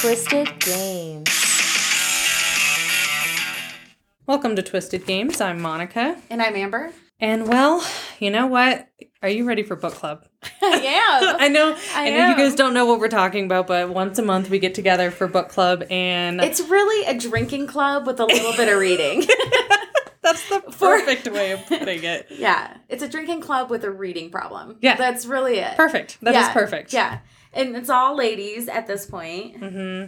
Twisted Games. Welcome to Twisted Games. I'm Monica. And I'm Amber. And well, you know what? Are you ready for book club? yeah. I know I I, know you guys don't know what we're talking about, but once a month we get together for book club and It's really a drinking club with a little bit of reading. that's the perfect way of putting it. yeah. It's a drinking club with a reading problem. Yeah. That's really it. Perfect. That is Yeah, perfect. Yeah. And it's all ladies at this point. hmm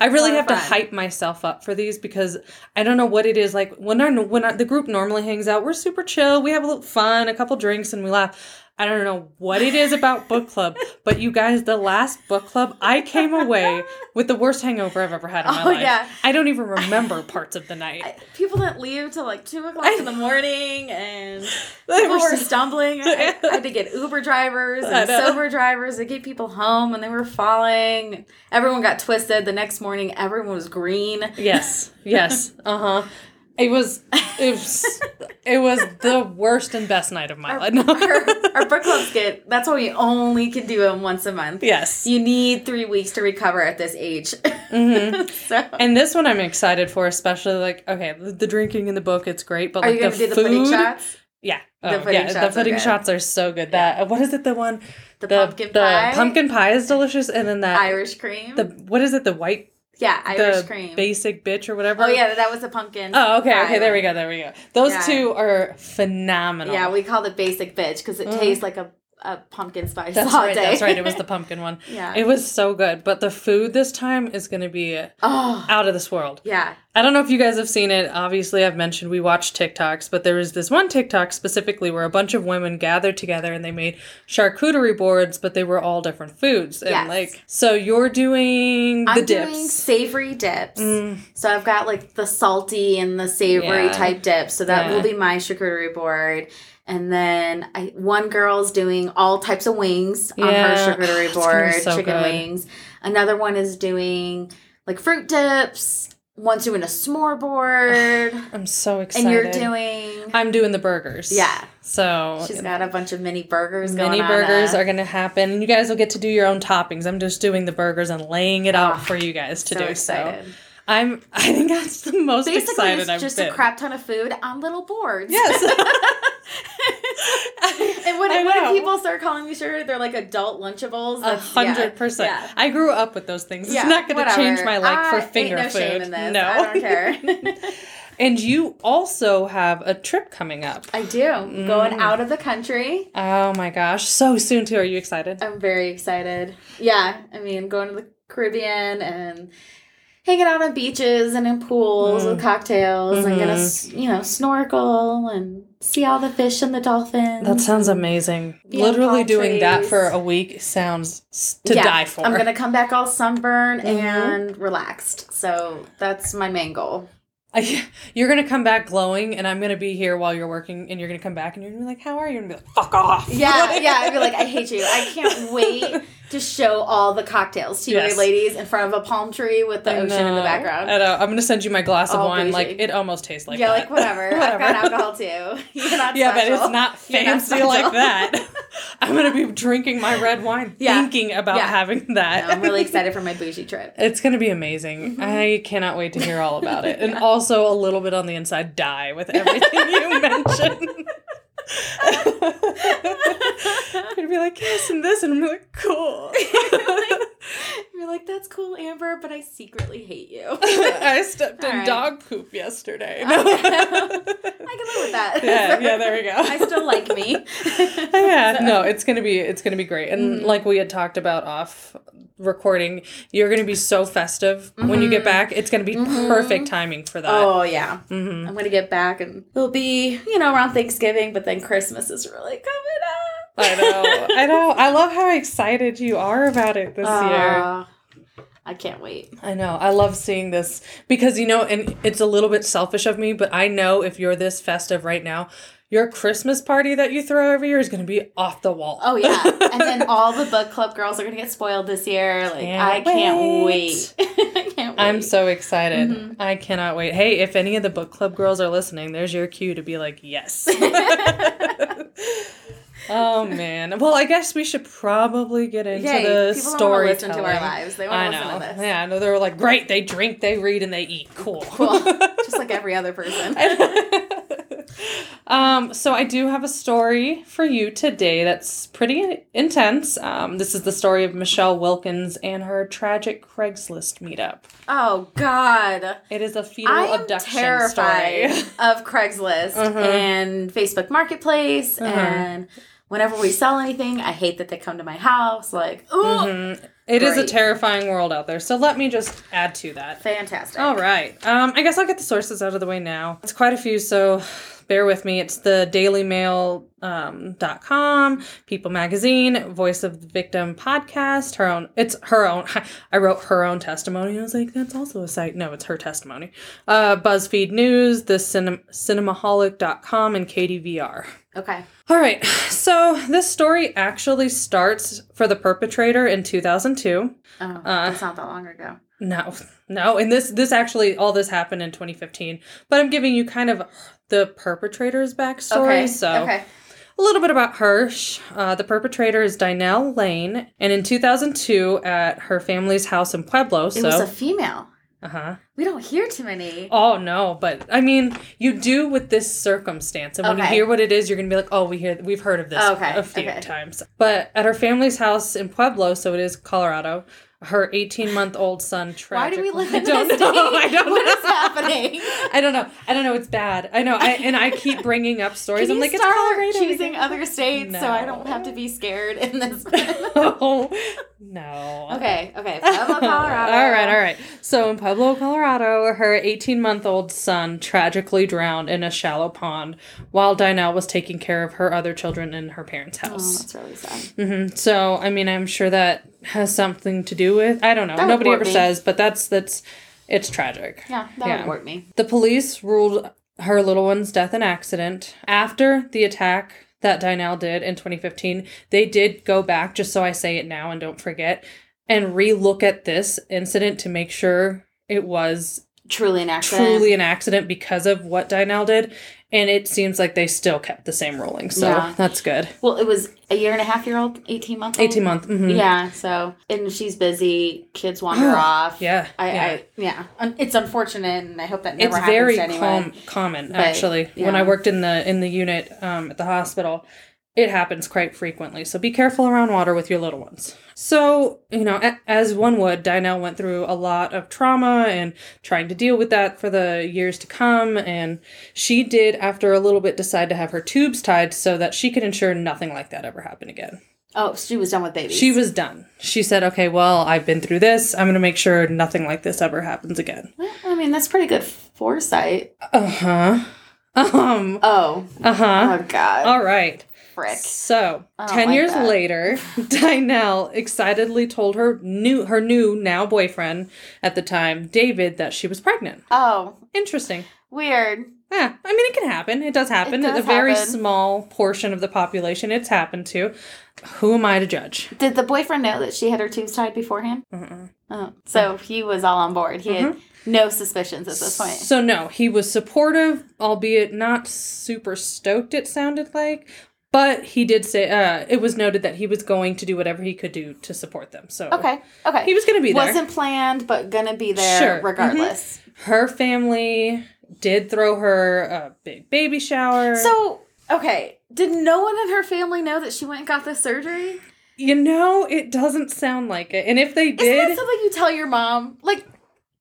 I really have of to hype myself up for these because I don't know what it is like when our when our, the group normally hangs out. We're super chill. We have a little fun, a couple drinks, and we laugh. I don't know what it is about book club, but you guys, the last book club, I came away with the worst hangover I've ever had in my Oh, life. yeah. I don't even remember parts of the night. I- People that leave till like two o'clock I in the morning and They people were were stumbling. I, I had to get Uber drivers and sober drivers to get people home and they were falling. Everyone got twisted. The next morning, everyone was green. Yes, yes, uh huh. It was, it was, it was the worst and best night of my Our, life. Our, our book clubs get, that's why we only can do them once a month. yes. You need three weeks to recover at this age. hmm so, And this one I'm excited for, especially like okay, the, the drinking in the book it's great, but are like you going the to do the pudding shots? yeah, The oh, pudding yeah, shots the are pudding good. shots are so good. That what is it? The one The, pumpkin pie? the pie? pumpkin pie is delicious, and then that Irish cream? the what is it? The white yeah, Irish cream. basic bitch or whatever. Oh, yeah, that was the pumpkin. Oh, okay, pie okay. There we go. There we go. Those Yeah. two are phenomenal. Yeah, we call it basic bitch because it Mhm. tastes like a, a pumpkin spice That's latte. right. That's right. It was the pumpkin one. yeah. It was so good, but the food this time is going to be oh, out of this world. yeah. I don't know if you guys have seen it. Obviously, I've mentioned we watch TikToks, but there was this one TikTok specifically where a bunch of women gathered together and they made charcuterie boards, but they were all different foods. And Yes. like, so you're doing the I'm dips. doing savory dips. Mm, So I've got like the salty and the savory Yeah. type dips. So that Yeah. will be my charcuterie board. And then I, one girl's doing all types of wings on her charcuterie board, so chicken good. wings. Another one is doing like fruit dips. One's doing a s'more board. I'm so excited. and you're doing. I'm doing the burgers. Yeah. So She's got a bunch of mini burgers mini burgers uh, are going to happen. You guys will get to do your own toppings. I'm just doing the burgers and laying it out Ah, for you guys to so do. excited. So I'm. I think that's the most Basically, excited it's I've just been. a crap ton of food on little boards. Yes. when, I when people start calling me sugar, they're like adult Lunchables, A hundred percent. I grew up with those things. It's Yeah, not going to change my like I- for finger no food. shame in this. No, I don't care. and you also have a trip coming up. I do. Mm. Going out of the country. Oh my gosh, so soon too. Are you excited? I'm very excited. Yeah, I mean, going to the Caribbean and hanging out on beaches and in pools Mm. with cocktails and gonna, you know, snorkel and see all the fish and the dolphins. That sounds amazing. Literally doing that for a week sounds to Yeah, die for. I'm gonna come back all sunburned Mhm. and relaxed. So that's my main goal. I- you're gonna come back glowing, and I'm gonna be here while you're working, and you're gonna come back, and you're gonna be like, "How are you?" And be like, "Fuck off." Yeah, yeah. I'd be like, I hate you. I can't wait to show all the cocktails to Yes. you ladies in front of a palm tree with the I ocean in the background. I know. I'm gonna send you my glass of All wine. Like it almost tastes like yeah, that. like whatever. whatever. I've got alcohol too. You're not yeah, but it's not You're not fancy like that. I'm gonna be drinking my red wine, Yeah. thinking about Yeah. having that. No, I'm really excited for my bougie trip. It's gonna be amazing. Mhm. I cannot wait to hear all about it, and also a little bit on the inside die with everything you mentioned. You're gonna be like yes and this, and I'm like cool. You're like, that's cool, Amber, but I secretly hate you. I stepped in All right. dog poop yesterday. I can live with that. yeah, yeah, there we go. I still like me. yeah, no, it's gonna be it's gonna be great. And Mhm. like we had talked about off recording, you're gonna be so festive when you get Mhm. back. It's gonna be Mhm. perfect timing for that. Oh yeah. hmm I'm gonna get back and it'll be, you know, around Thanksgiving, but then Christmas is really coming up. I know, I know. I love how excited you are about it this year. Ah, I can't wait. I know. I love seeing this because you know, and it's a little bit selfish of me, but I know if you're this festive right now, your Christmas party that you throw every year is going to be off the wall. Oh yeah, and then all the book club girls are gonna get spoiled this year. Like Can't I can't wait. wait. I can't wait. I'm so excited. Mhm. I cannot wait. Hey, if any of the book club girls are listening, there's your cue to be like, yes. Oh man. Well, I guess we should probably get into Yay, the people don't wanna story. listen to our lives. They want to listen to this. Yeah, I know. They were like, great. They drink, they read, and they eat. Cool. Cool. Just like every other person. Um, so I do have a story for you today that's pretty intense. Um, this is the story of Michelle Wilkins and her tragic Craigslist meetup. Oh God. It is a fetal I am abduction terrified story. of Craigslist Uh-huh. and Facebook Marketplace Uh-huh. and whenever we sell anything, I hate that they come to my house. Like, oh, Mhm. It is a terrifying world out there. So let me just add to that. fantastic. All right. Um, I guess I'll get the sources out of the way now. It's quite a few, so bear with me. It's the dailymail um, com, People Magazine, Voice of the Victim podcast, her own it's her own I wrote her own testimony. I was like, that's also a site. No, it's her testimony. Uh, BuzzFeed News, the cinem- cinemaholic.com, and KDVR. Okay. All right. So this story actually starts for the perpetrator in 2002. Oh, Uh, that's not that long ago. No, no, and this this actually all this happened in 2015. But I'm giving you kind of the perpetrator's backstory. Okay. So okay. a little bit about Hirsch. Uh, the perpetrator is Dynel Lane, and in 2002, at her family's house in Pueblo. It So, was a female. uh huh. We don't hear too many. Oh no, but I mean, you do with this circumstance, and when you hear what it is, you're gonna be like, "Oh, we hear, we've heard of this Okay, a few okay. times." But at her family's house in Pueblo, so it is Colorado, her 18 month old son. Why do we tragically- live in I don't this know. state? I don't What know. is happening? I don't know. I don't know. It's bad. I know. I and I keep bringing up stories. I'm like, it's Colorado. choosing other states so I don't have to be scared in this? no, no. okay. Okay. Pueblo, Colorado. all right, all right. So in Pueblo, Colorado, her 18 month old son tragically drowned in a shallow pond while Dynel was taking care of her other children in her parents' Oh, house. that's really sad. Mm-hmm. So, I mean, I'm sure that has something to do with. I don't know. That Nobody ever me. says, but that's that's it's tragic. Yeah, that Yeah. would work me. The police ruled her little one's death an accident. After the attack that Dynel did in 2015, they did go back, just so I say it now and don't forget, and re-look at this incident to make sure it was Truly an accident. truly an accident because of what Dynel did. And it seems like they still kept the same ruling. So Yeah. that's good. Well, it was a year and a half year old, 18 month old. 18 month. mhm. Yeah, so, and she's busy, kids wander off. Yeah. I, yeah. I, yeah. It's unfortunate, and I hope that never it's happens very to anyone. com- common But, actually when i worked in the in the unit um, at the hospital it happens quite frequently so be careful around water with your little ones so you know as one would dinelle went through a lot of trauma and trying to deal with that for the years to come and she did after a little bit decide to have her tubes tied so that she could ensure nothing like that ever happened again Oh, she was done with babies. she was done she said okay well i've been through this i'm going to make sure nothing like this ever happens again Well, I mean, that's pretty good foresight. uh-huh um Oh. uh-huh Oh, God. All right. Frick. So, 10 like years that. later, Dynel excitedly told her new her new now boyfriend at the time, David, that she was pregnant. Oh, Interesting. weird. Yeah, I mean it can happen. It does happen. does a very happen. small portion of the population it's happened to. Who am I to judge? Did the boyfriend know that she had her tubes tied beforehand? Mm-mm. Oh, so he was all on board. He had mm-hmm. no suspicions at this point. So no, he was supportive, albeit not super stoked it sounded like. But he did say uh it was noted that he was going to do whatever he could do to support them. So Okay, okay. he was going to be there. Wasn't planned, but gonna be there Sure. Mm-hmm. regardless. her family did throw her a big baby shower. So, okay, did no one in her family know that she went and got the surgery? you know, it doesn't sound like it. And if they did, Isn't did, that something you tell your mom? Like,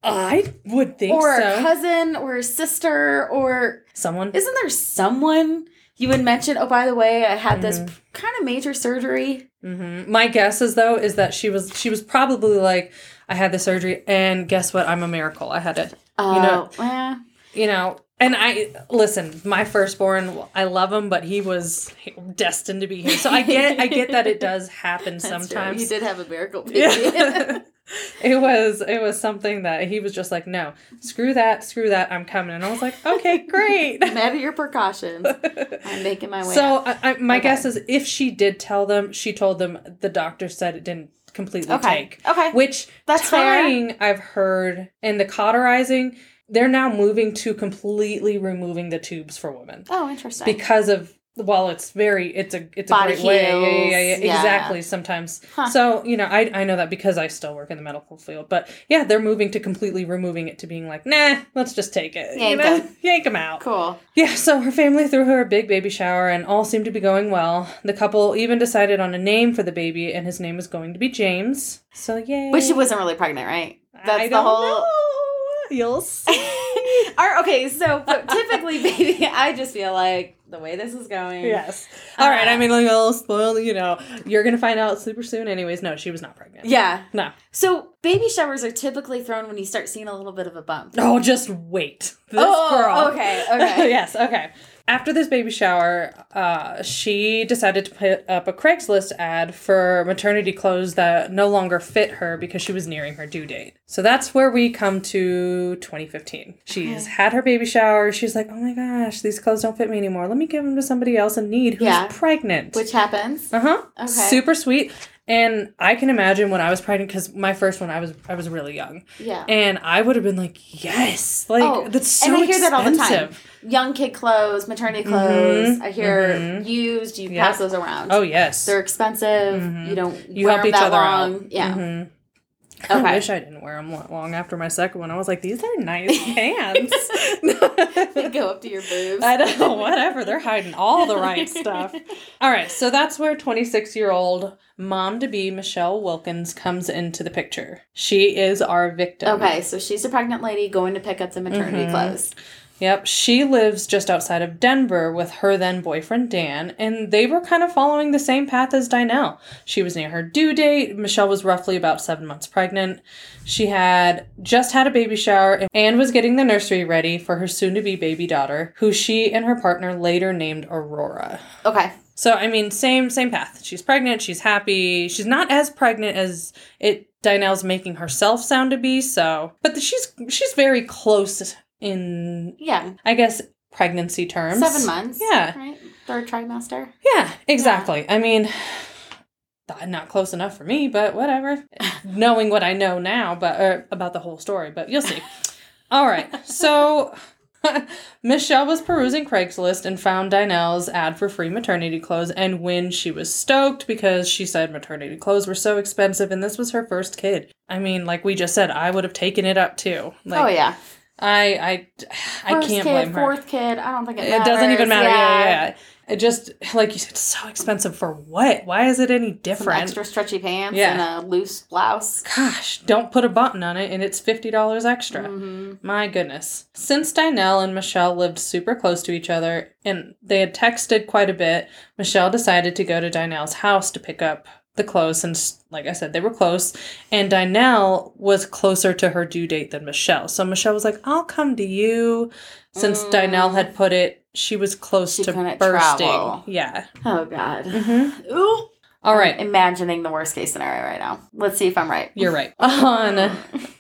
I would think or a cousin, or a sister, or Someone. isn't there someone you would mention? Oh, by the way, I had this Mhm. kind of major surgery. hmm My guess is though is that she was she was probably like, I had the surgery, and guess what? I'm a miracle. I had it. Oh, know- eh. You know. And I listen, my firstborn, I love him, but he was destined to be here. So I get, I get that it does happen That's true. sometimes. You did have a miracle baby. Yeah. it was it was something that he was just like, no, screw that, screw that, I'm coming. And I was like, okay, great. Matter your precautions. I'm making my way. so. I, I, my Okay. guess is if she did tell them, she told them the doctor said it didn't completely okay, take. okay. Which That's fair. I've heard and the cauterizing, they're now moving to completely removing the tubes for women Oh, interesting. because of well, it's very, it's a, it's a Body great way. Yeah, yeah, yeah, yeah, exactly. Sometimes, Huh. so you know, I I know that because I still work in the medical field, but yeah, they're moving to completely removing it to being like, nah, let's just take it, Yank you know, 'em. yank them out. Cool. Yeah, so her family threw her a big baby shower and all seemed to be going well. The couple even decided on a name for the baby, and his name was going to be James. So yay! But she wasn't really pregnant, right? That's the whole. know. You'll see. Are, okay, so typically, baby, I just feel like the way this is going. yes. All right. I Uh, mean, like, I'll spoil. You know, you're gonna find out super soon. Anyways, no, she was not pregnant. Yeah. No. So baby showers are typically thrown when you start seeing a little bit of a bump. Oh, just wait. This oh, girl. okay, okay. yes, okay. After this baby shower, uh, she decided to put up a Craigslist ad for maternity clothes that no longer fit her because she was nearing her due date. So that's where we come to 2015. She's Okay. had her baby shower. She's like, oh my gosh, these clothes don't fit me anymore. Let me give them to somebody else in need who's Yeah. pregnant. Which happens. uh huh. Okay. Super sweet. And I can imagine when I was pregnant, because my first one, I was I was really young, Yeah. and I would have been like, yes, like Oh, that's so and I hear that all the time. expensive. Young kid clothes, maternity clothes. Mhm, I hear mhm. used. You Yeah. pass those around. Oh yes. They're expensive. Mhm. You don't you wear help them each that other long. out. Yeah. Okay. I wish I didn't wear them long after my second one. I was like, these are nice pants. They go up to your boobs. I don't know, whatever. They're hiding all the right stuff. All right, so that's where 26 year old mom to be Michelle Wilkins comes into the picture. She is our victim. Okay, so she's a pregnant lady going to pick up the maternity Mhm. clothes. Yep, she lives just outside of Denver with her then boyfriend Dan, and they were kind of following the same path as Dynel. She was near her due date. Michelle was roughly about seven months pregnant. She had just had a baby shower and was getting the nursery ready for her soon to be baby daughter, who she and her partner later named Aurora. Okay. So I mean, same same path. She's pregnant. She's happy. She's not as pregnant as it Dynel's making herself sound to be. So, but she's she's very close in Yeah. I guess pregnancy terms. Seven months. Yeah. Right? Third trimester. Yeah, exactly. I mean, not close enough for me, but whatever. Knowing what I know now, but er, about the whole story, but you'll see. All right, so Michelle was perusing Craigslist and found Dynel's ad for free maternity clothes, and when she was stoked because she said maternity clothes were so expensive, and this was her first kid. I mean, like we just said, I would have taken it up too. Like, oh yeah. I, I, I First can't kid, blame her. fourth kid. I don't think it It doesn't even matter. Yeah, yeah, yeah. It just like you said, it's so expensive for what? Why is it any Some extra stretchy pants Yeah. and a loose blouse. Gosh, don't put a button on it and it's fifty dollars extra. Mhm. My goodness. Since Dynel and Michelle lived super close to each other and they had texted quite a bit, Michelle decided to go to Dynel's house to pick up the close since, like I said, they were close. And Dynel was closer to her due date than Michelle. So Michelle was like, I'll come to you. Since Mm. Dynel had put it, she was close She to bursting. travel. Yeah. Oh god. hmm Ooh. All right. I'm imagining the worst case scenario right now. Let's see if I'm right. You're right. On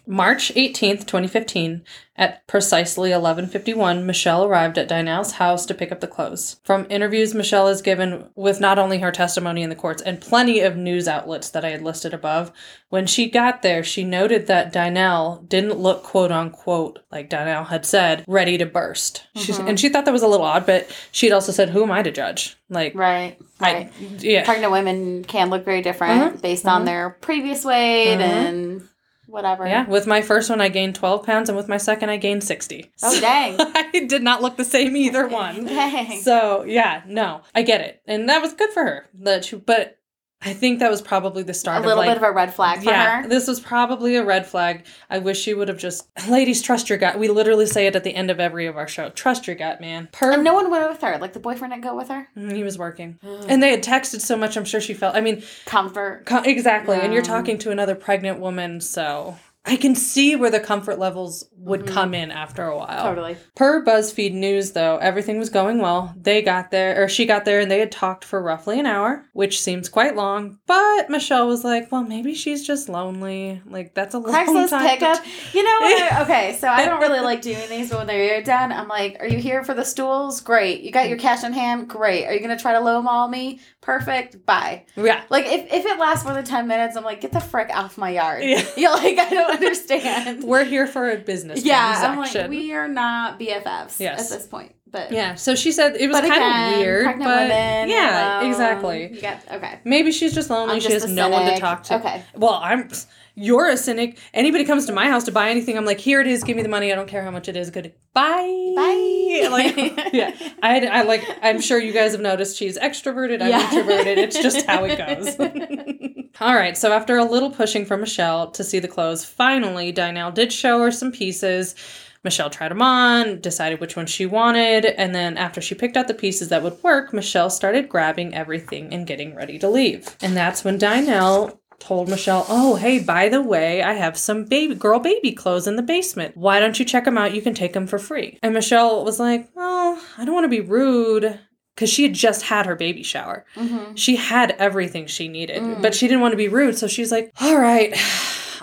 March 18th, 2015, at precisely 11:51, Michelle arrived at Dynel's house to pick up the clothes. From interviews Michelle has given with not only her testimony in the courts and plenty of news outlets that I had listed above, when she got there, she noted that Dynel didn't look quote unquote like Dynel had said, ready to burst. She, Mhm. and she thought that was a little odd, but she'd also said, "Who am I to judge?" Like, Right. I, Right. yeah. Pregnant women can look very different Mhm. based on Mhm. their previous weight Mhm. and whatever. Yeah, with my first one, I gained 12 pounds, and with my second, I gained 60. Oh, dang. I did not look the same either one. Dang. So, yeah, no, I get it. And that was good for her. That she, but I think that was probably the a start little of like, a little bit of a red flag for yeah, her. this was probably a red flag. I wish she would have just, ladies, trust your gut. We literally say it at the end of every of our show. Trust your gut, man. Per- And no one went with her. Like the boyfriend didn't go with her. Mm, he was working. And they had texted so much, I'm sure she felt, I mean, Comfort. Co- exactly. And you're talking to another pregnant woman, so I can see where the comfort levels would Mhm. come in after a while. Totally. Per BuzzFeed News, though, everything was going well. They got there, or she got there, and they had talked for roughly an hour, which seems quite long. But Michelle was like, well, maybe she's just lonely. Like, that's a long Craigslist time. to pickup. t- You know okay, so I don't really like doing these, but when they're done, I'm like, "Are you here for the stools? Great. You got your cash in hand? Great. Are you gonna try to lowball me? Perfect. Bye." yeah. Like if, if it lasts more than ten minutes, I'm like, "Get the frick off my yard." Yeah. You're like, I don't understand. We're here for a business yeah, I'm like, we are not BFFs Yes. at this point. But Yeah, so she said it was kind again, of weird, pregnant but women, yeah, alone, exactly. Got okay. Maybe she's just lonely. I'm she has no one to talk to. Okay. Well, I'm. You're a cynic. Anybody comes to my house to buy anything, I'm like, here it is. Give me the money. I don't care how much it is. Good. Bye. Bye. Like, yeah. I, I like. I'm sure you guys have noticed she's extroverted. I'm Yeah. introverted. It's just how it goes. All right. So after a little pushing from Michelle to see the clothes, finally Dinah did show her some pieces. Michelle tried them on, decided which one she wanted, and then after she picked out the pieces that would work, Michelle started grabbing everything and getting ready to leave. And that's when Dinah told Michelle, "Oh, hey, by the way, I have some baby girl baby clothes in the basement. Why don't you check them out? You can take them for free." And Michelle was like, "Well, I don't want to be rude." Because she had just had her baby shower. Mm-hmm. She had everything she needed, Mm. but she didn't want to be rude. So she's like, all right,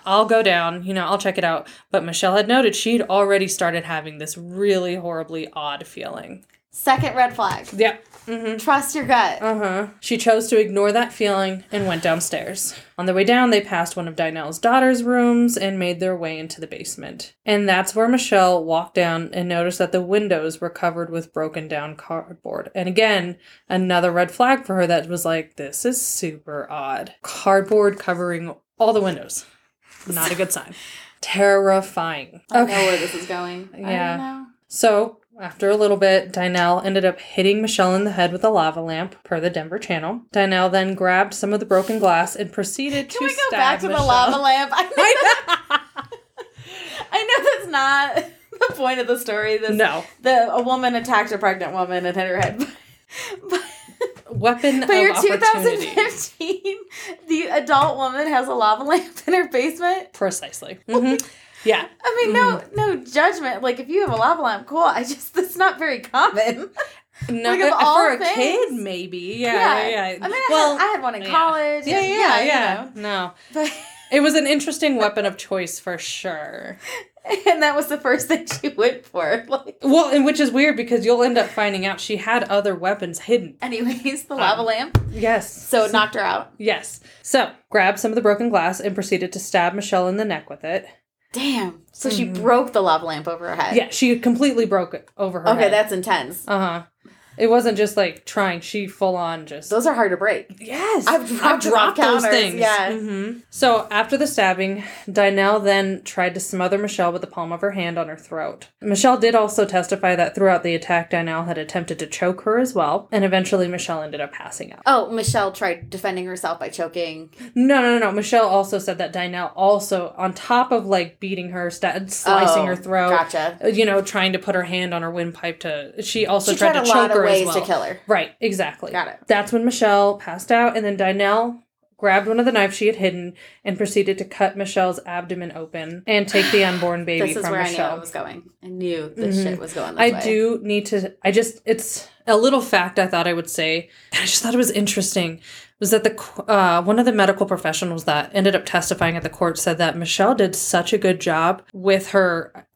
I'll go down, you know, I'll check it out. But Michelle had noted she'd already started having this really horribly odd feeling. Second red flag. Yep. Mm-hmm. Trust your gut. Uh huh. She chose to ignore that feeling and went downstairs. On their way down, they passed one of Dinah's daughter's rooms and made their way into the basement. And that's where Michelle walked down and noticed that the windows were covered with broken down cardboard. And again, another red flag for her that was like, this is super odd. Cardboard covering all the windows. Not a good sign. Terrifying. I know where this is going. Yeah. I don't know. So, after a little bit, Dynel ended up hitting Michelle in the head with a lava lamp, per the Denver Channel. Dynel then grabbed some of the broken glass and proceeded to. Can to we go back to Michelle. the lava lamp? I know, I I know that's not the point of the story. This know. the a woman attacked a pregnant woman and hit her head. but Weapon but of your opportunity. 2015, the adult woman has a lava lamp in her basement. Precisely. Mhm. Yeah. I mean, no, no judgment. Like if you have a lava lamp, cool. I just that's not very common. No, Like, for a things. kid, maybe. Yeah, yeah. yeah. I mean, I, had, I had one in yeah. college. yeah, and- yeah, you yeah. know. No, But it was an interesting weapon of choice for sure. and that was the first thing she went for. Like, Well, and which is weird because you'll end up finding out she had other weapons hidden. anyways, the Um, lava lamp. Yes. So it knocked her out. Yes. So, grabbed some of the broken glass and proceeded to stab Michelle in the neck with it. Damn. So she Mhm. broke the lava lamp over her head. Yeah, she completely broke it over her head. Okay, head. that's intense. Uh huh. It wasn't just like trying, she full on just. Those are hard to break. Yes, I've dropped them off counters, yeah. hmm So after the stabbing, Dynel then tried to smother Michelle with the palm of her hand on her throat. Michelle did also testify that throughout the attack, Dynel had attempted to choke her as well, and eventually Michelle ended up passing out. Oh, Michelle tried defending herself by choking. No, no, no, no. Michelle also said that Dynel also, on top of like beating her, sta- slicing Oh, her throat, Gotcha. you know, trying to put her hand on her windpipe to, she also She tried, tried, to choke her ways well. to kill her. Right, exactly. Got it. That's when Michelle passed out, and then Dynel grabbed one of the knives she had hidden and proceeded to cut Michelle's abdomen open and take the unborn baby This is from where I knew Michelle. it was going. I knew this Mhm. shit was going this I way. do need to. I just, it's a little fact I thought I would say. I just thought it was interesting. Was that the uh, one of the medical professionals that ended up testifying at the court said that Michelle did such a good job with her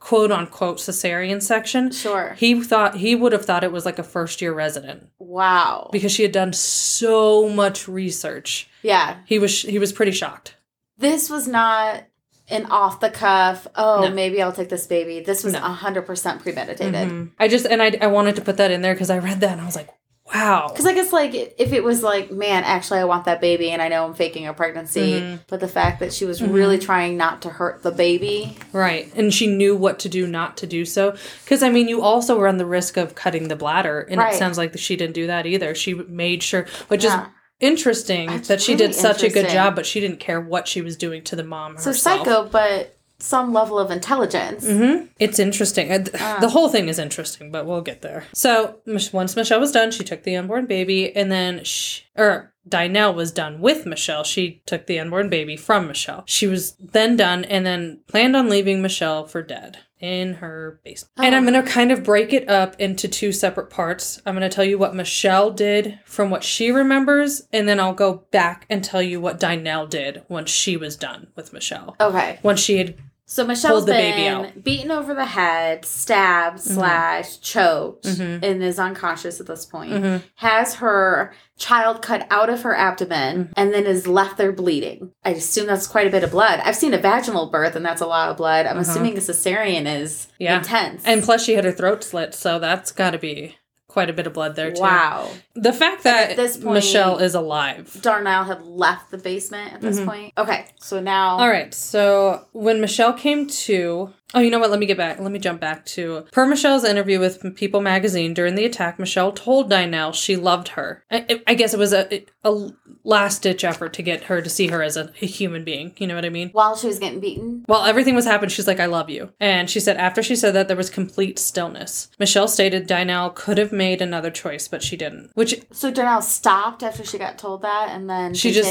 quote unquote cesarean section. Sure. He thought he would have thought it was like a first year resident Wow. because she had done so much research. Yeah. He was he was pretty shocked. This was not an off the cuff, oh, No. maybe I'll take this baby. This was No. a 100% premeditated. Mhm. I just and I I wanted to put that in there because I read that and I was like, wow. Because I guess like if it was like, man, actually I want that baby and I know I'm faking a pregnancy, Mhm. but the fact that she was Mhm. really trying not to hurt the baby, Right. And she knew what to do not to do so. Because, I mean, you also run the risk of cutting the bladder. And Right. it sounds like she didn't do that either. She made sure, which Yeah. is interesting That's that she really did such a good job, but she didn't care what she was doing to the mom so herself. psycho, but some level of intelligence. hmm It's interesting. Uh, Ah. The whole thing is interesting, but we'll get there. So once Michelle was done, she took the unborn baby, and then she, or Dynel was done with Michelle. She took the unborn baby from Michelle. She was then done, and then planned on leaving Michelle for dead in her basement. And Oh. I'm gonna kind of break it up into two separate parts. I'm gonna tell you what Michelle did from what she remembers, and then I'll go back and tell you what Dynel did once she was done with Michelle Okay. once she had So Michelle's been beaten over the head, stabbed, slash, choked, Mhm. and is unconscious at this point. Mhm. Has her child cut out of her abdomen Mm-hmm. and then is left there bleeding. I assume that's quite a bit of blood. I've seen a vaginal birth and that's a lot of blood. I'm Uh-huh. assuming a cesarean is Yeah. intense. And plus, she had her throat slit, so that's got to be quite a bit of blood there too. wow. The fact that at this point- Michelle is alive. Darnell had left the basement at this Mhm. point. Okay, so now All right, so when Michelle came to, oh, you know what? Let me get back. Let me jump back to per Michelle's interview with People Magazine during the attack. Michelle told Dynel she loved her. I, I guess it was a, a last ditch effort to get her to see her as a, a human being. You know what I mean? while she was getting beaten. While everything was happening, she's like, I love you. And she said after she said that, there was complete stillness. Michelle stated Dynel could have made another choice, but she didn't. Which, So Darnell stopped after she got told that and then She just-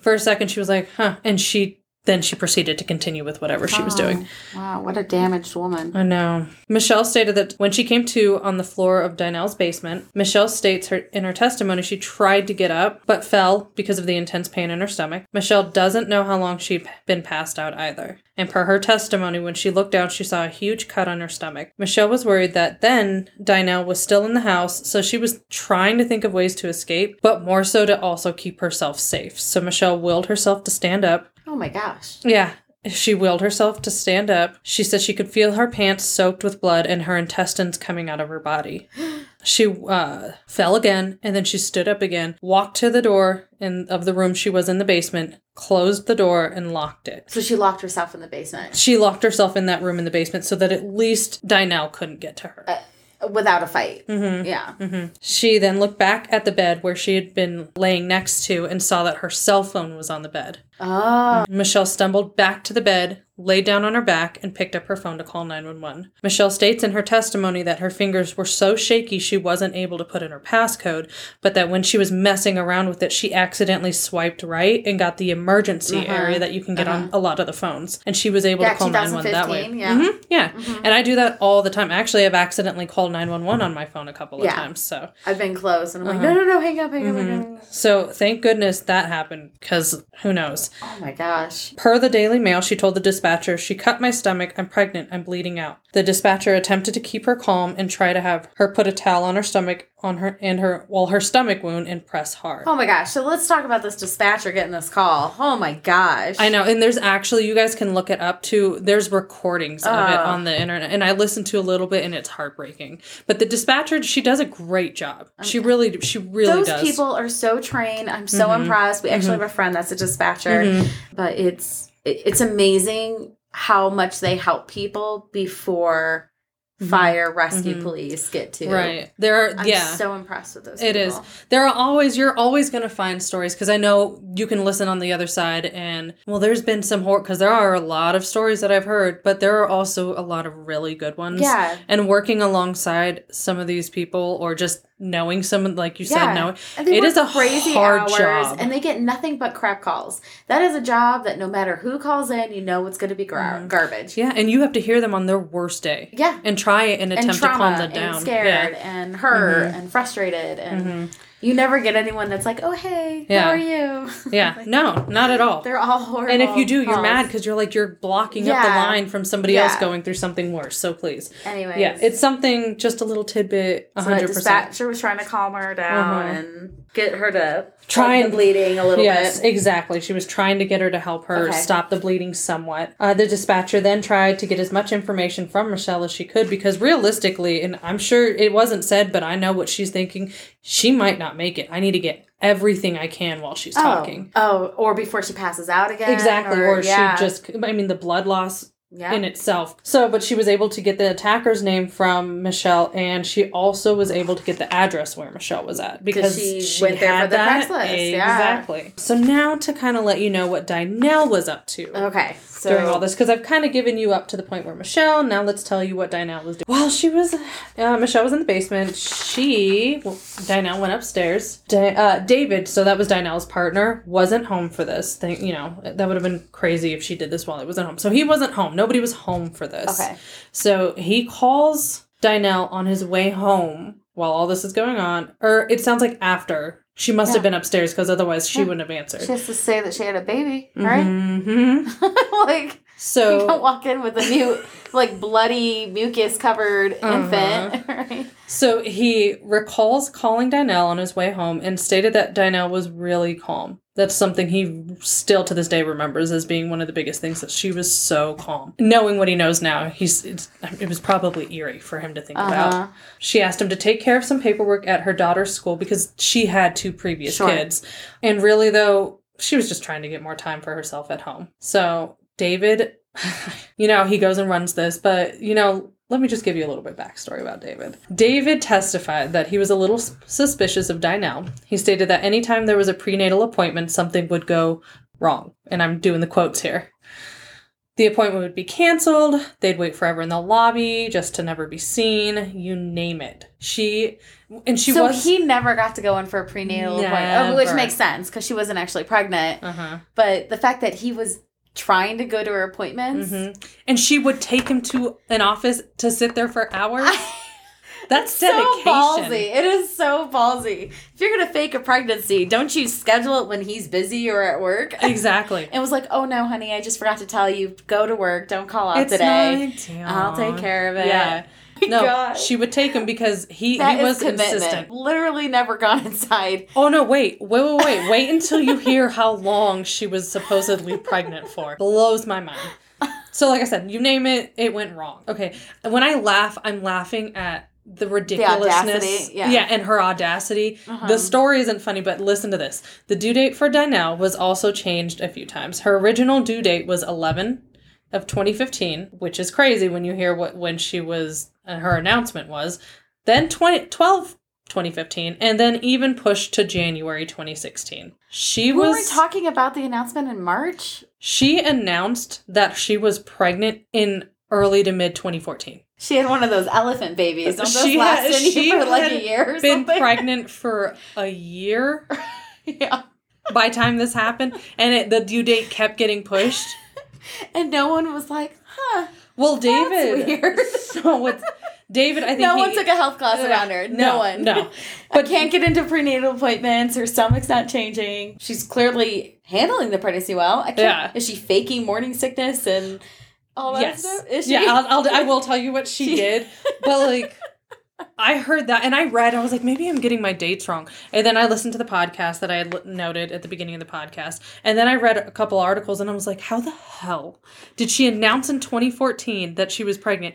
for a second, she was like, huh. And she then she proceeded to continue with whatever she was doing. Oh, Wow, what a damaged woman. I know. Michelle stated that when she came to on the floor of Dynel's basement, Michelle states her in her testimony she tried to get up but fell because of the intense pain in her stomach. Michelle doesn't know how long she'd been passed out either. And per her testimony, when she looked down, she saw a huge cut on her stomach. Michelle was worried that then Dynel was still in the house, so she was trying to think of ways to escape, but more so to also keep herself safe. So Michelle willed herself to stand up Oh my gosh. yeah. She willed herself to stand up. She said she could feel her pants soaked with blood and her intestines coming out of her body. She uh, fell again and then she stood up again, walked to the door in, of the room she was in the basement, closed the door, and locked it. So she locked herself in the basement She locked herself in that room in the basement so that at least Dynel couldn't get to her. Without a fight. Mm-hmm. Yeah. Mm-hmm. She then looked back at the bed where she had been laying next to and saw that her cell phone was on the bed. Oh. Michelle stumbled back to the bed, lay down on her back, and picked up her phone to call 911. Michelle states in her testimony that her fingers were so shaky she wasn't able to put in her passcode, but that when she was messing around with it, she accidentally swiped right and got the emergency Uh-huh. area that you can get on a lot of the phones. And she was able Yeah, to call 911 that way. 2015, yeah. Mhm, yeah. And I do that all the time. Actually, I've accidentally called 911 on my phone a couple of Yeah. times. So, I've been close and I'm Uh-huh. like, no, no, no, hang up, hang up, Mm-hmm. hang up. so thank goodness that happened because who knows. Oh my gosh. Per the Daily Mail, she told the dispatcher, She cut my stomach. I'm pregnant. I'm bleeding out. The dispatcher attempted to keep her calm and try to have her put a towel on her stomach on her and her well her stomach wound and press hard. Oh my gosh. So let's talk about this dispatcher getting this call. Oh my gosh. I know, and there's actually you guys can look it up too. There's recordings of it Oh. on the internet, and I listened to a little bit, and it's heartbreaking. But the dispatcher, she does a great job. She really, she really Those does. Mm-hmm. people are so trained. I'm so impressed. We actually have a friend that's a dispatcher, but it's it- it's amazing how much they help people before fire, rescue, police get to. Mm-hmm. right there are I'm yeah. so impressed with those. It is. people. There are always you're always going to find stories because I know you can listen on the other side and well there's been some horror because there are a lot of stories that I've heard but there are also a lot of really good ones. Yeah. And working alongside some of these people or just knowing someone like you Yeah. said knowing And they it a crazy hard hours, job. and they get nothing but crap calls. That is a job that no matter who calls in, you know it's going to be gar- garbage. yeah, and you have to hear them on their worst day. Yeah. And try and and attempt to calm them down. and scared Yeah. Mm-hmm. and hurt and frustrated and you never get anyone that's like, "Oh hey, Yeah. how are you?" Yeah. Like, No, not at all. they're all horrible. And if you do, you're mad because you're like you're blocking up the line from somebody else going through something worse. So please, Anyways, yeah, it's something just a little tidbit. that hundred percent. dispatcher was trying to calm her down Uh-huh. and get her to Try and- bleeding a little Yes, bit. exactly. She was trying to get her to help her Okay. stop the bleeding somewhat. Uh, the dispatcher then tried to get as much information from Michelle as she could because realistically, and I'm sure it wasn't said, but I know what she's thinking. She might not make it. I need to get everything I can while she's talking. Oh, or before she passes out again. Exactly, or, yeah. she just, I mean, the blood loss yeah. in itself. So, but she was able to get the attacker's name from Michelle, and she also was able to get the address where Michelle was at because she she, went there had for the that. Craigslist, yeah. Exactly. So now to kind of let you know what Dynel was up to. Okay, so During all this, because I've kind of given you up to the point where Michelle. Now let's tell you what Dynel was doing. While she was, uh, Michelle was in the basement. She, well, Dynel went upstairs. Di- uh, David, so that was Dynel's partner, wasn't home for this thing. You know, that would have been crazy if she did this while he wasn't home. So he wasn't home. Nobody was home for this. Okay. So he calls Dynel on his way home while all this is going on. Or it sounds like after. She must have been upstairs because otherwise she Yeah. wouldn't have answered. she has to say that she had a baby, right? Mhm. like So you don't walk in with a new, like bloody mucus covered Uh-huh. infant. Right? So he recalls calling Dynel on his way home and stated that Dynel was really calm. That's something he still to this day remembers as being one of the biggest things that she was so calm. Knowing what he knows now, he's it's, it was probably eerie for him to think Uh-huh. about. She asked him to take care of some paperwork at her daughter's school because she had two previous Sure. kids. And really though, she was just trying to get more time for herself at home. So David, you know, he goes and runs this, but you know, let me just give you a little bit backstory about David. David testified that he was a little suspicious of Dynel. He stated that anytime there was a prenatal appointment, something would go wrong. And I'm doing the quotes here. The appointment would be canceled. They'd wait forever in the lobby just to never be seen. You name it. She and she so was he never got to go in for a prenatal appointment, which makes sense because she wasn't actually pregnant. uh-huh. But the fact that he was trying to go to her appointments, hmm And she would take him to an office to sit there for hours. That's so dedication. ballsy. It is so ballsy. If you're gonna fake a pregnancy, don't you schedule it when he's busy or at work? Exactly. It was like, oh no, honey, I just forgot to tell you, go to work, don't call out It's today. not a big deal. I'll take care of it. Yeah. No, God. she would take him because he, That he was commitment. insistent. Literally never gone inside. Oh no, wait, wait, wait, wait. Wait until you hear how long she was supposedly pregnant for. Blows my mind. So like I said, you name it, it went wrong. Okay. When I laugh, I'm laughing at the ridiculousness. audacity, yeah. and her audacity. Uh-huh. The story isn't funny, but listen to this. The due date for Dynel was also changed a few times. Her original due date was 11 of 2015, which is crazy when you hear what when she was uh, her announcement was. Then 20, 12 2015 and then even pushed to January 2016. She We were was talking about the announcement in March. she announced that she was pregnant in early to mid 2014. She had one of those elephant babies. Don't those She last had- she for like a year or Been something? pregnant for a year yeah. by time this happened and it, the due date kept getting pushed. And no one was like, huh. Well, David weird. So what's David I think No he- one took a health class around her. No, No, one. no. But But- can't get into prenatal appointments. Her stomach's not changing. She's clearly handling the pregnancy well. I can't, Yeah. Is she faking morning sickness and all that yes. stuff? Is she? Yeah, I'll, I'll I will tell you what she She- did. But like I heard that and I read I was like maybe I'm getting my dates wrong. And then I listened to the podcast that I had noted at the beginning of the podcast. And then I read a couple articles and I was like how the hell did she announce in 2014 that she was pregnant?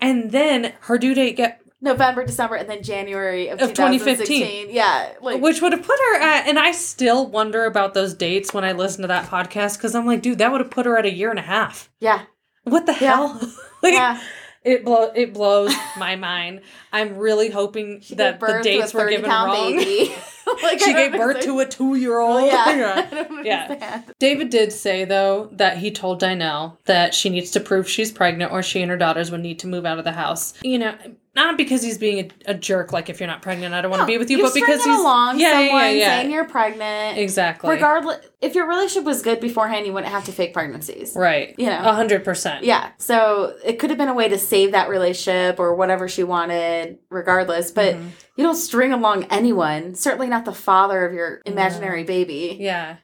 And then her due date get November, December, and then January of, Of 2015. 2015. Yeah. Like, which would have put her at and I still wonder about those dates when I listen to that podcast cuz I'm like dude that would have put her at a year and a half. yeah. What the Yeah. hell? like, Yeah. It blow it blows my mind. I'm really hoping She that the dates were given wrong. like, she gave birth to a two year old. Yeah. Yeah. David did say though that he told Dynel that she needs to prove she's pregnant or she and her daughters would need to move out of the house. You know, not because he's being a, a jerk, like if you're not pregnant, I don't want to be with you, but because he's along yeah, someone yeah, yeah. saying you're pregnant. exactly Regardless, if your relationship was good beforehand, you wouldn't have to fake pregnancies. right. You know. a hundred percent. Yeah. So it could have been a way to save that relationship or whatever she wanted, regardless. But Mhm. you don't string along anyone, certainly not the father of your imaginary baby. Yeah.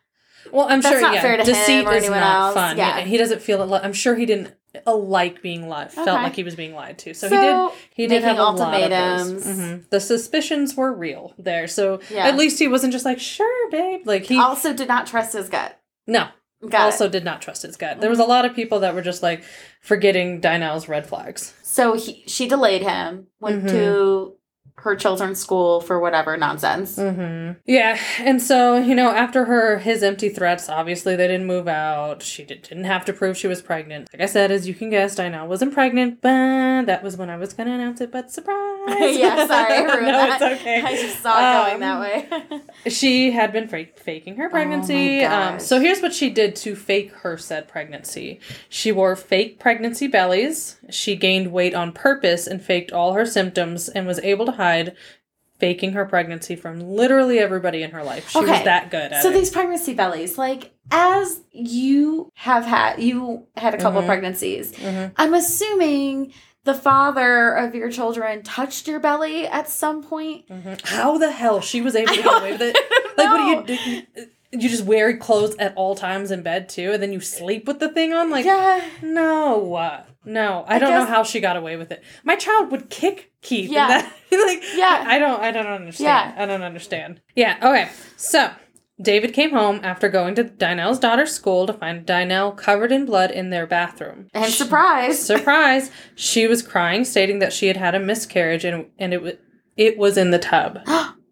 Well, I'm That's sure. not yeah, fair to deceit him or is anyone not else. fun. Yeah. Yeah. he doesn't feel it. I'm sure he didn't like being lied. Felt Okay. like he was being lied to. So, he did. He did have a lot of ultimatums. those. Mhm. The suspicions were real there. So Yeah. at least he wasn't just like, sure, babe. Like he Also, did not trust his gut. no. Got also it. did not trust his gut. There was a lot of people that were just like forgetting Dynel's red flags. So he, she delayed him, went Mhm. to her children's school for whatever nonsense. Mm-hmm. Yeah, and so you know, after her his empty threats, obviously they didn't move out. She did, didn't have to prove she was pregnant. Like I said, as you can guess, Dinah wasn't pregnant, but that was when I was gonna announce it. But surprise! yeah, sorry, no, that. it's okay. I just saw it going Um, that way. She had been fake faking her pregnancy. Oh um, so here's what she did to fake her said pregnancy. She wore fake pregnancy bellies. She gained weight on purpose and faked all her symptoms and was able to hide faking her pregnancy from literally everybody in her life. She was that good at so it. these pregnancy bellies, like as you have had, you had a couple Mhm. pregnancies. Mhm. I'm assuming the father of your children touched your belly at some point. Mhm. How the hell she was able to get away with it? Like, what do you do? you just wear clothes at all times in bed too, and then you sleep with the thing on. Like, yeah. no, no, I, don't know how she got away with it. My child would kick Keith. Yeah. Yeah, like Yeah. I don't, I don't understand. Yeah. I don't understand. Yeah. Okay. So David came home after going to Dynel's daughter's school to find Dynel covered in blood in their bathroom. And surprise. Surprise! She was crying, stating that she had had a miscarriage and and it was it was in the tub. Mhm.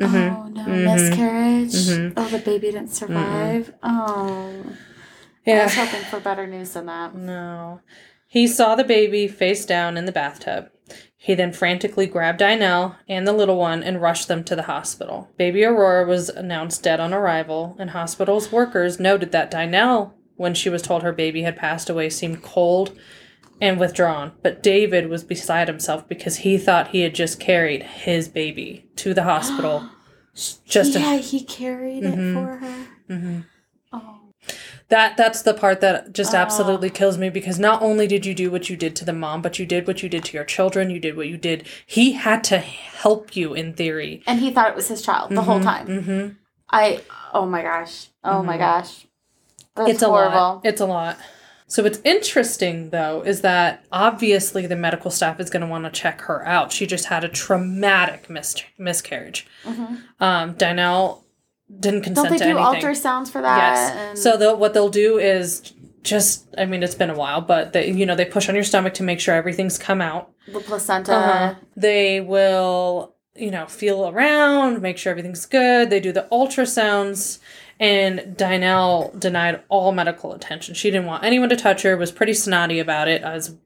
Oh no, Mhm. miscarriage. Mhm. Oh, the baby didn't survive. Oh. yeah. I was hoping for better news than that. No. He saw the baby face down in the bathtub. He then frantically grabbed Dynel and the little one and rushed them to the hospital. Baby Aurora was announced dead on arrival, and hospital's workers noted that Dynel, when she was told her baby had passed away, seemed cold and withdrawn. But David was beside himself because he thought he had just carried his baby to the hospital. Just yeah, he carried Mhm. it for her. hmm Oh. That that's the part that just Oh. absolutely kills me because not only did you do what you did to the mom, but you did what you did to your children. You did what you did. He had to help you in theory And he thought it was his child the whole time. hmm I. Oh my gosh. Oh my Mhm. gosh. That's It's a horrible. lot. It's a lot. So what's interesting though is that obviously the medical staff is going to want to check her out. She just had a traumatic mis- miscarriage. Mhm. Um, Dynel didn't consent Don't they do anything. ultrasounds for that? Yes. So they'll, what they'll do is just, I mean, it's been a while, but they, you know, they push on your stomach to make sure everything's come out. the placenta. Uh-huh. They will, you know, feel around, make sure everything's good. They do the ultrasounds. And Dynel denied all medical attention. She didn't want anyone to touch her, was pretty snotty about it, as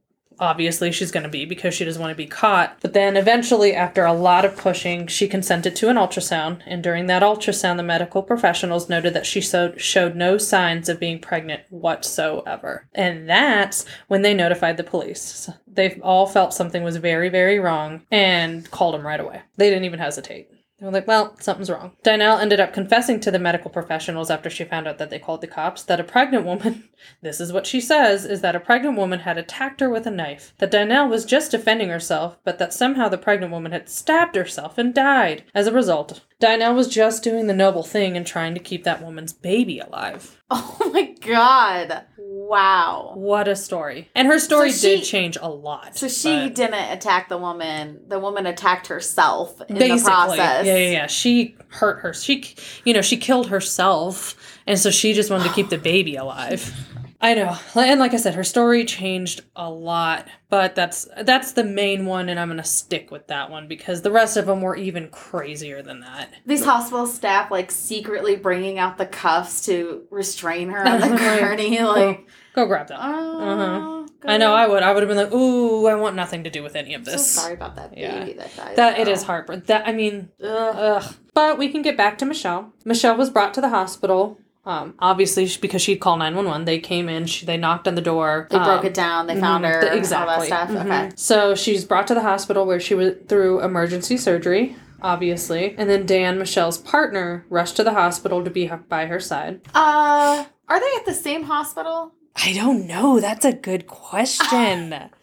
obviously she's going to be because she doesn't want to be caught. But then eventually, after a lot of pushing, she consented to an ultrasound. And during that ultrasound, the medical professionals noted that she so- showed no signs of being pregnant whatsoever. And that's when they notified the police. They all felt something was very, very wrong and called them right away. They didn't even hesitate. They were like, well, something's wrong. Dynel ended up confessing to the medical professionals after she found out that they called the cops that a pregnant woman, this is what she says, is that a pregnant woman had attacked her with a knife. That Dynel was just defending herself, but that somehow the pregnant woman had stabbed herself and died. As a result, Dynel was just doing the noble thing and trying to keep that woman's baby alive. Oh my god. Wow. What a story. And her story So she- did change a lot. So she didn't attack the woman. The woman attacked herself in the process. yeah yeah yeah she hurt her she you know she killed herself and so she just wanted to keep the baby alive i know and like i said her story changed a lot but that's that's the main one and i'm gonna stick with that one because the rest of them were even crazier than that These hospital staff like secretly bringing out the cuffs to restrain her on the gurney. Like, go grab that oh, Uh-huh. i know i would i would have been like ooh i want nothing to do with any of So this sorry about that baby Yeah. that died. that it though. heartbreaking that i mean Ugh. Ugh. But we can get back to Michelle. Michelle was brought to the hospital. Um, obviously, because she'd call 911. They came in, she, they knocked on the door. They um, broke it down. They found mhm, her. the- All that exactly. stuff. mhm. Okay. So she's brought to the hospital where she went through emergency surgery, obviously. And then Dan, Michelle's partner, rushed to the hospital to be by her side. Uh, are they at the same hospital? I don't know. That's a good question.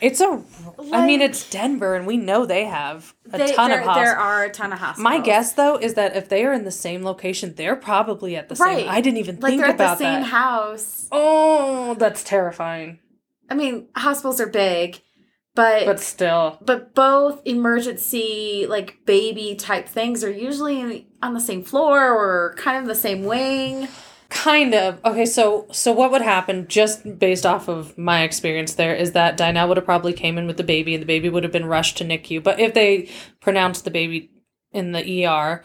it's a. I mean, it's Denver, and we know they have a They- ton of hospitals. there are a ton of hospitals. My guess, though, is that if they are in the same location, they're probably at the same. Right. I didn't even like think they're at the same that. house. Oh, that's terrifying. I mean, hospitals are big, but But still, but both emergency like baby type things are usually in, on the same floor or kind of the same wing. Kind of. Okay, so so what would happen, just based off of my experience there, is that Dinah would have probably came in with the baby, and the baby would have been rushed to NICU. But if they pronounced the baby in the ER,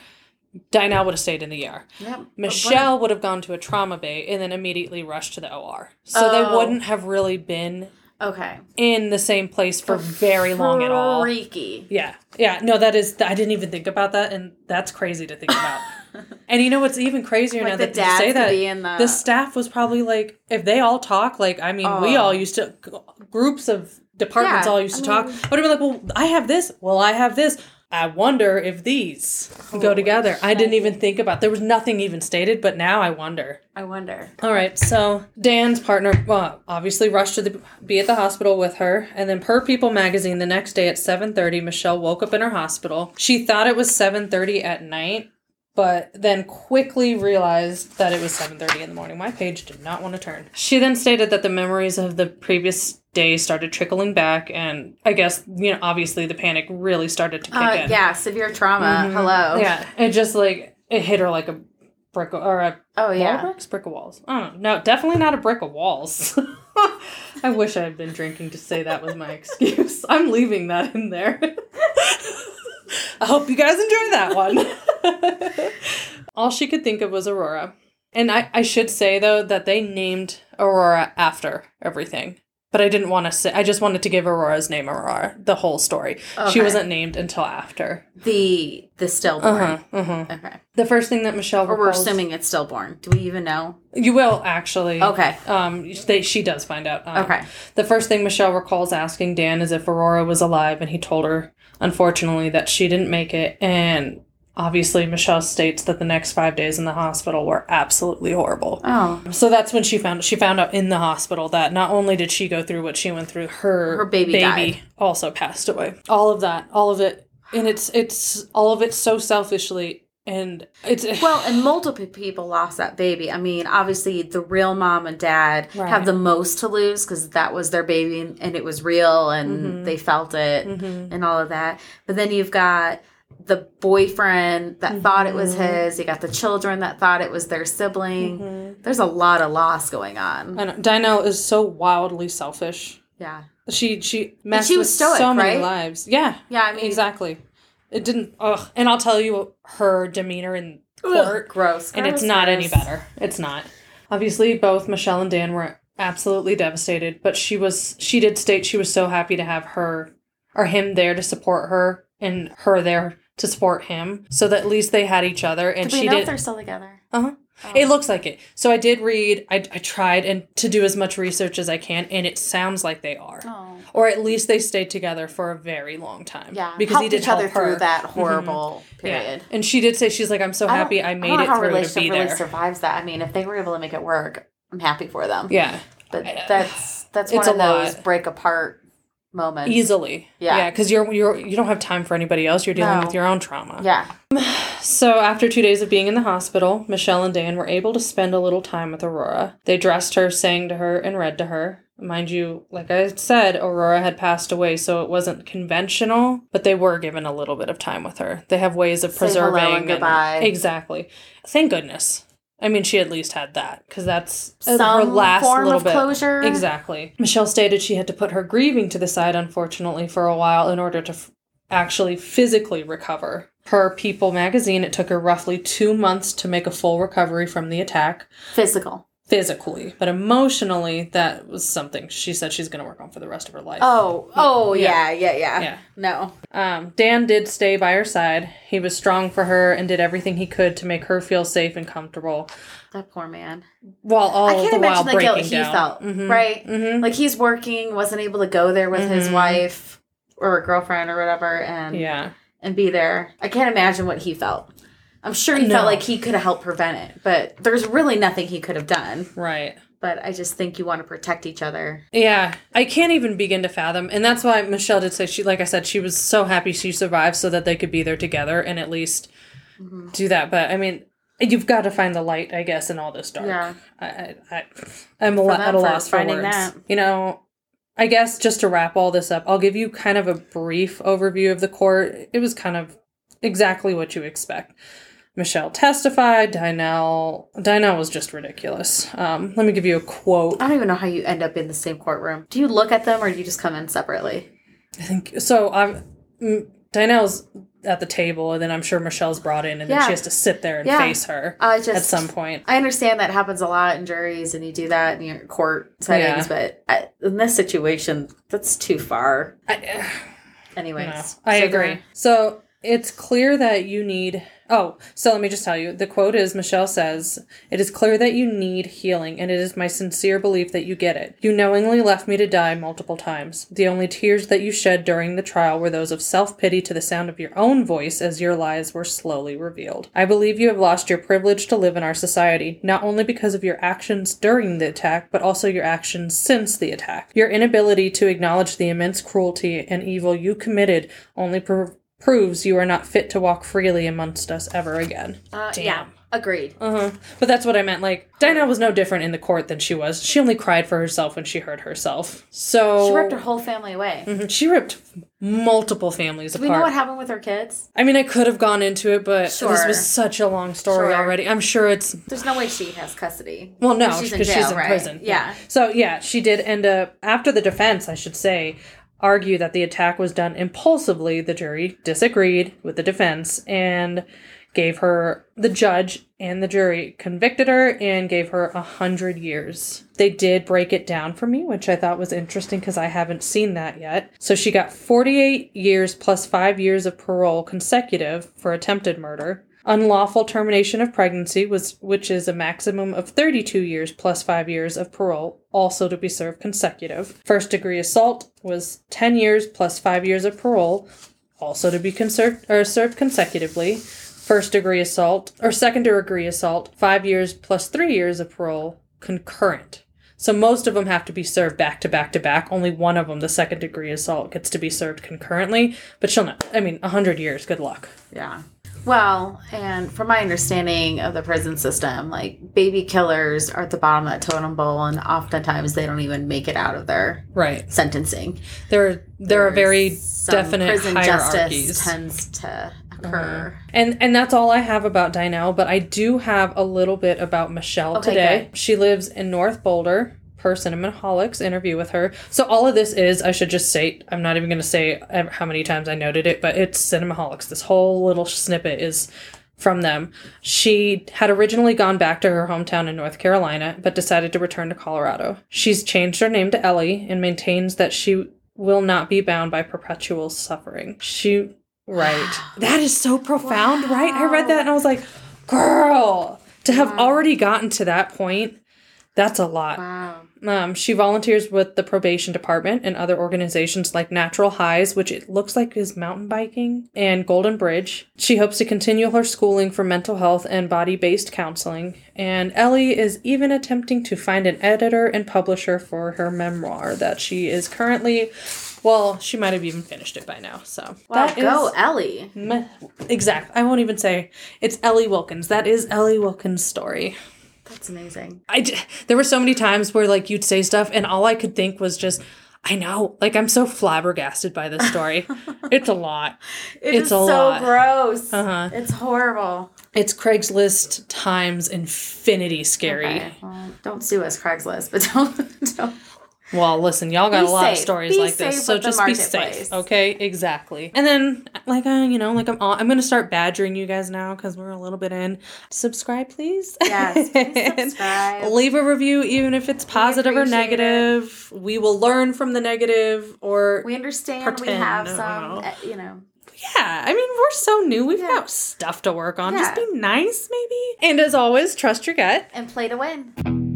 Dinah would have stayed in the ER. Yep. Michelle would have gone to a trauma bay and then immediately rushed to the OR. So they Oh. wouldn't have really been Okay. in the same place for very long at all. Freaky. Yeah. Yeah. No, that is, I didn't even think about that. And that's crazy to think about. and you know what's even crazier Like now that you say that? the- the staff was probably like, if they all talk, like, I mean, we Oh. all used to, groups of departments Yeah, all used I to talk. mean- But I'd be like, well, I have this. Well, I have this. I wonder if these go together. I didn't even think about. There was nothing even stated, but now I wonder. I wonder. All right, so Dan's partner, well, obviously rushed to the, be at the hospital with her, and then per People magazine, the next day at seven thirty, Michelle woke up in her hospital. She thought it was seven thirty at night, but then quickly realized that it was 7:30 in the morning. My page did not want to turn. She then stated that the memories of the previous day started trickling back and I guess, you know, obviously the panic really started to kick Uh, in. yeah, severe trauma. Mhm. Hello. Yeah, it just like it hit her like a brick or a Oh wall yeah. bricks, brick of walls. I. No, definitely not a brick of walls. I wish I had been drinking to say that was my excuse. I'm leaving that in there. I hope you guys enjoy that one. All she could think of was Aurora. And I, I should say though that they named Aurora after everything. But I didn't want to say I just wanted to give Aurora's name Aurora, the whole story. She wasn't named until after. The the stillborn. Uh-huh. Uh-huh. Okay. The first thing that Michelle Or we're assuming it's stillborn. Do we even know? You will actually. Okay. Um, they, she does find out. Um, Okay. The first thing Michelle recalls asking Dan is if Aurora was alive, and he told her, unfortunately, that she didn't make it. And obviously, Michelle states that the next five days in the hospital were absolutely horrible. Oh. So that's when she found she found out in the hospital that not only did she go through what she went through, her Her baby died. also passed away. All of that, all of it, and it's it's all of it so selfishly, and it's Well, and multiple people lost that baby. I mean, obviously, the real mom and dad Right. have the most to lose because that was their baby and, it was real and Mhm. they felt it Mhm. and all of that. But then you've got the boyfriend that thought it was Mhm. his. You got the children that thought it was their sibling. Mhm. There's a lot of loss going on. I know. Dinah is so wildly selfish. Yeah. She she messed she was with stoic, so many right? lives. Yeah, Yeah, I mean, exactly. It didn't. Ugh. And I'll tell you, her demeanor in ugh, court, gross. and it's gross, not any better. It's not. Obviously, both Michelle and Dan were absolutely devastated, but she was. She did state she was so happy to have her or him there to support her, and her there to support him, so that at least they had each other. And she know if did. they're still together? Uh huh. Oh. It looks like it. So I did read. I, I tried and to do as much research as I can, and it sounds like they are, Oh. or at least they stayed together for a very long time. Yeah. because Helped he did each other help her. through that horrible Yeah. period. And she did say she's like, I'm so I happy I don't made know it how through to be really there. survives that. I mean, if they were able to make it work, I'm happy for them. Yeah, But I- that's that's It's one of those lot. break apart moments. easily. Yeah. yeah, because you're you're you don't have time for anybody else. You're dealing No. with your own trauma. Yeah. So, after two days of being in the hospital, Michelle and Dan were able to spend a little time with Aurora. They dressed her, sang to her, and read to her. Mind you, like I said, Aurora had passed away, so it wasn't conventional, but they were given a little bit of time with her. They have ways of Say hello preserving. and goodbye. exactly. Thank goodness. I mean, she at least had that, because that's uh, her Some last form little of bit. closure. Exactly. Michelle stated she had to put her grieving to the side, unfortunately, for a while in order to f- actually physically recover. Per People magazine, it took her roughly two months to make a full recovery from the attack Physical. Physically, but emotionally, that was something she said she's going to work on for the rest of her life. Oh, oh Yeah. yeah, yeah, yeah. Yeah. No. Um, Dan did stay by her side. He was strong for her and did everything he could to make her feel safe and comfortable, That poor man. while all I can't the while imagine the breaking guilt he down. felt. Mhm. Right? Mhm. Like he's working, wasn't able to go there with his Mhm. wife or a girlfriend or whatever and Yeah. and be there. I can't imagine what he felt. I'm sure he No. felt like he could have helped prevent it, but there's really nothing he could have done. Right. But I just think you want to protect each other. Yeah, I can't even begin to fathom. And that's why Michelle did say she, like I said, she was so happy she survived so that they could be there together and at least Mhm. do that. But I mean, you've got to find the light, I guess, in all this dark. Yeah. I, I, I I'm a at a loss for finding words. that. You know, I guess just to wrap all this up, I'll give you kind of a brief overview of the court. It was kind of exactly what you expect. Michelle testified. Dynel, Dynel was just ridiculous. Um, let me give you a quote. I don't even know how you end up in the same courtroom. Do you look at them or do you just come in separately? I think so. I'm Dynel's at the table, and then I'm sure Michelle's brought in, and then she has to sit there and Yeah. face her I just at some point. I understand that happens a lot in juries and you do that in your court settings, Yeah. but I, in this situation, that's too far. I, Anyways, no, I So agree. So it's clear that you need. Oh, so let me just tell you. The quote is Michelle says, It is clear that you need healing, and it is my sincere belief that you get it. You knowingly left me to die multiple times. The only tears that you shed during the trial were those of self pity to the sound of your own voice as your lies were slowly revealed. I believe you have lost your privilege to live in our society, not only because of your actions during the attack, but also your actions since the attack. Your inability to acknowledge the immense cruelty and evil you committed only proves you are not fit to walk freely amongst us ever again. Uh, yeah, agreed. Uh huh. But that's what I meant. Like Dinah was no different in the court than she was. She only cried for herself when she hurt herself. So She ripped her whole family away. Mhm. She ripped multiple families Do apart. we know what happened with her kids? I mean, I could have gone into it, but this was such a long story Sure. already. I'm sure it's There's no way she has custody. well, no, She's because in she's in right? prison. Yeah. So yeah, she did end up after the defense, I should say, argue that the attack was done impulsively. The jury disagreed with the defense and gave her the judge and the jury convicted her and gave her a hundred years. They did break it down for me, which I thought was interesting because I haven't seen that yet. So she got 48 years plus five years of parole consecutive for attempted murder. Unlawful termination of pregnancy was which is a maximum of 32 years plus 5 years of parole also to be served consecutive. First degree assault was 10 years plus 5 years of parole also to be conser- or served consecutively. First degree assault or second degree assault 5 years plus 3 years of parole concurrent. So most of them have to be served back to back to back. Only one of them, the second degree assault, gets to be served concurrently. But she'll not. I mean, 100 years. Good luck. Yeah. Well, and from my understanding of the prison system, like baby killers are at the bottom of that totem pole, and oftentimes they don't even make it out of their Right. sentencing. There, there are very definite prison hierarchies. justice tends to uh-huh. occur. And and that's all I have about Dynel, but I do have a little bit about Michelle Okay, today. good. She lives in North Boulder. Per Cinnamaholics interview with her. So all of this is, I should just say, I'm not even going to say how many times I noted it, but it's Cinnamaholics. This whole little snippet is from them. She had originally gone back to her hometown in North Carolina, but decided to return to Colorado. She's changed her name to Ellie and maintains that she will not be bound by perpetual suffering. She right. That is so profound, right? I read that and I was like, girl, to have already gotten to that point, that's a lot. Wow. Um, she volunteers with the probation department and other organizations like Natural Highs, which it looks like is mountain biking, and Golden Bridge. She hopes to continue her schooling for mental health and body based counseling. And Ellie is even attempting to find an editor and publisher for her memoir that she is currently. Well, she might have even finished it by now. So Wow, that go is- Ellie. Meh. Exactly. I won't even say it's Ellie Wilkins. That is Ellie Wilkins' story. That's amazing. I j- there were so many times where like you'd say stuff and all I could think was just I know. Like I'm so flabbergasted by this story. it's a lot. It It's is a so lot. gross. Uh-huh. It's horrible. It's Craigslist times infinity scary. Okay, well, don't sue us, Craigslist, but don't don't. Well, listen, y'all got Be a lot of stories Be like this, so just be safe, okay? Exactly. And then, like, uh, you know, like I'm, all, I'm gonna start badgering you guys now because we're a little bit in. Subscribe, please. Yes, please subscribe. Leave a review, even if it's positive or appreciate it. negative. We will learn from the negative, or We understand we have some, uh, you know. yeah. I mean, we're so new. We've Yeah. got stuff to work on. Just be nice, maybe. And as always, trust your gut. and play to win.